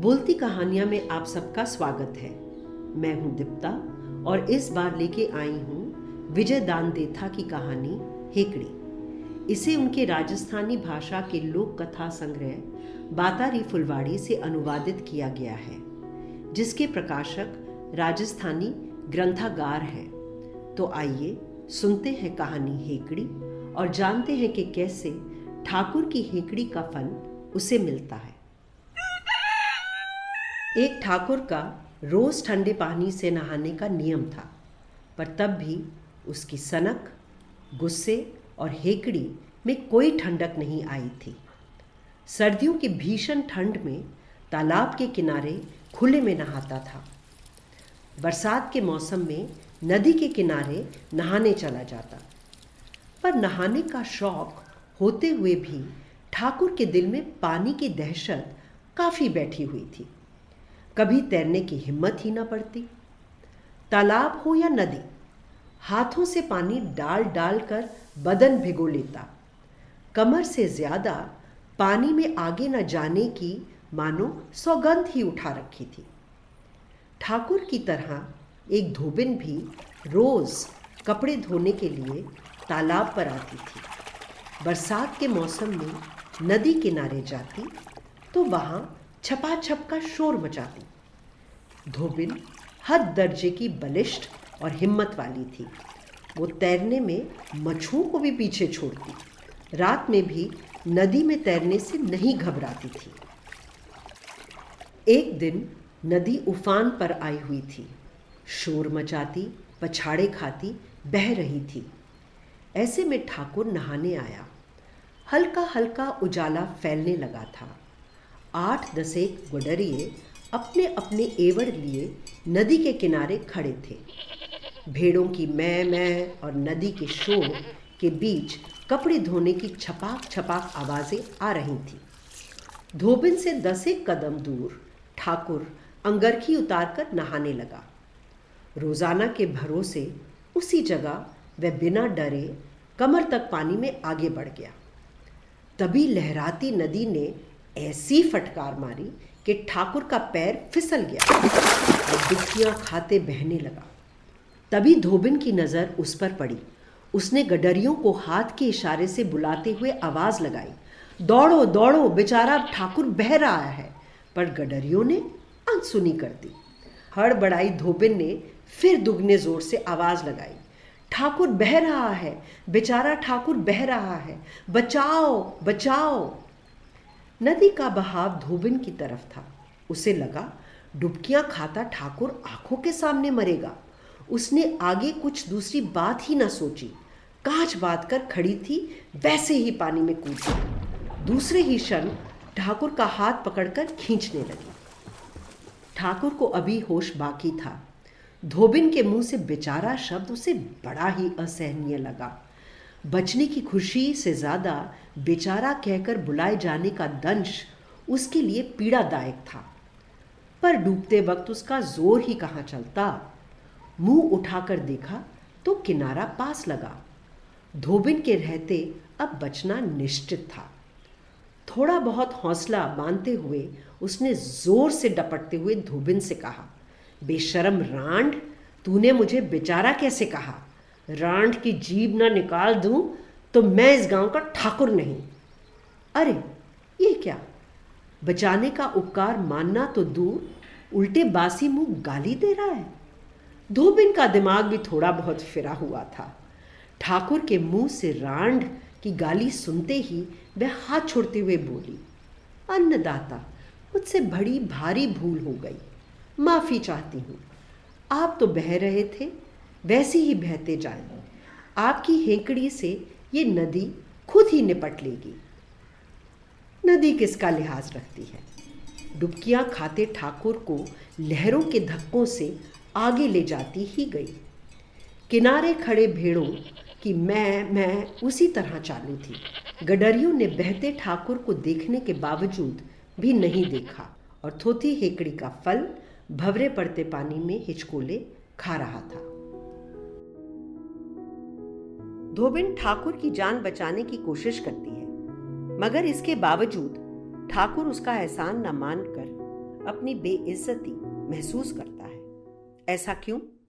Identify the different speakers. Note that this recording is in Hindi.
Speaker 1: बोलती कहानियाँ में आप सबका स्वागत है। मैं हूँ दीप्ता और इस बार लेके आई हूँ विजय दान देथा की कहानी, हेकड़ी। इसे उनके राजस्थानी भाषा के लोक कथा संग्रह, बातारी फुलवाड़ी से अनुवादित किया गया है, जिसके प्रकाशक राजस्थानी ग्रंथागार है। तो आइए सुनते हैं कहानी हेकड़ी और जानते हैं कि कैसे ठाकुर की हेकड़ी का फल उसे मिलता है। एक ठाकुर का रोज ठंडे पानी से नहाने का नियम था, पर तब भी उसकी सनक, गुस्से और हेकड़ी में कोई ठंडक नहीं आई थी। सर्दियों की भीषण ठंड में तालाब के किनारे खुले में नहाता था। बरसात के मौसम में नदी के किनारे नहाने चला जाता। पर नहाने का शौक होते हुए भी ठाकुर के दिल में पानी की दहशत काफ़ी बैठी हुई थी। कभी तैरने की हिम्मत ही ना पड़ती। तालाब हो या नदी, हाथों से पानी डाल डाल कर बदन भिगो लेता। कमर से ज़्यादा पानी में आगे न जाने की, मानो सौगंध ही उठा रखी थी। ठाकुर की तरह एक धोबिन भी रोज कपड़े धोने के लिए तालाब पर आती थी। बरसात के मौसम में नदी किनारे जाती तो वहाँ छपाछप का शोर मचाती। धोबिन हद दर्जे की बलिष्ठ और हिम्मत वाली थी। वो तैरने में मछुओं को भी पीछे छोड़ती, रात में भी नदी में तैरने से नहीं घबराती थी। एक दिन नदी उफान पर आई हुई थी। शोर मचाती, पछाड़े खाती, बह रही थी। ऐसे में ठाकुर नहाने आया। हल्का हल्का उजाला फैलने लगा था। आठ दसेक गुडरिए अपने अपने एवड़ लिए नदी के किनारे खड़े थे। भेड़ों की मैं मैं और नदी के शोर के बीच कपड़े धोने की छपाक छपाक आवाज़ें आ रही थीं। धोबिन से दसेक कदम दूर ठाकुर अंगरखी उतारकर नहाने लगा। रोज़ाना के भरोसे उसी जगह वह बिना डरे कमर तक पानी में आगे बढ़ गया। तभी लहराती नदी ने ऐसी फटकार मारी कि ठाकुर का पैर फिसल गया और दुखियाँ खाते बहने लगा। तभी धोबिन की नज़र उस पर पड़ी। उसने गडरियों को हाथ के इशारे से बुलाते हुए आवाज़ लगाई, दौड़ो दौड़ो, बेचारा ठाकुर बह रहा है। पर गडरियों ने अनसुनी कर दी। हड़बड़ाई धोबिन ने फिर दुगने ज़ोर से आवाज़ लगाई, ठाकुर बह रहा है, बेचारा ठाकुर बह रहा है। बचाओ बचाओ। नदी का बहाव धोबिन की तरफ़ था। उसे लगा, डुबकियाँ खाता ठाकुर आँखों के सामने मरेगा। उसने आगे कुछ दूसरी बात ही ना सोची। कांच बात कर खड़ी थी, वैसे ही पानी में कूद गई दूसरे ही क्षण ठाकुर का हाथ पकड़कर खींचने लगी। ठाकुर को अभी होश बाकी था। धोबिन के मुँह से बेचारा शब्द उसे बड़ा ही असहनीय लगा। बचने की खुशी से ज़्यादा बेचारा कहकर बुलाए जाने का दंश उसके लिए पीड़ादायक था। पर डूबते वक्त उसका ज़ोर ही कहाँ चलता? मुँह उठाकर देखा तो किनारा पास लगा। धोबिन के रहते अब बचना निश्चित था। थोड़ा बहुत हौसला बांधते हुए उसने ज़ोर से डपटते हुए धोबिन से कहा, बेशरम रांड, तूने मुझे बेचारा कैसे कहा? रांड की जीभ ना निकाल दूँ तो मैं इस गाँव का ठाकुर नहीं। अरे, ये क्या? बचाने का उपकार मानना तो दूर, उल्टे बासी मुँह गाली दे रहा है। धोबिन का दिमाग भी थोड़ा बहुत फिरा हुआ था। ठाकुर के मुँह से रांड की गाली सुनते ही वह हाथ छोड़ते हुए बोली, अन्नदाता, मुझसे बड़ी भारी भूल हो गई। माफ़ी चाहती हूँ। आप तो बह रहे थे वैसे ही बहते जाए आपकी हेकड़ी से ये नदी खुद ही निपट लेगी। नदी किसका लिहाज रखती है? डुबकियाँ खाते ठाकुर को लहरों के धक्कों से आगे ले जाती ही गई। किनारे खड़े भेड़ों की मैं मैं उसी तरह चालू थी। गडरियों ने बहते ठाकुर को देखने के बावजूद भी नहीं देखा और थोथी हेकड़ी का फल भवरे पड़ते पानी में हिचकोले खा रहा था। धोबिन ठाकुर की जान बचाने की कोशिश करती है। मगर इसके बावजूद, ठाकुर उसका एहसान न मानकर अपनी बेइज्जती महसूस करता है। ऐसा क्यों?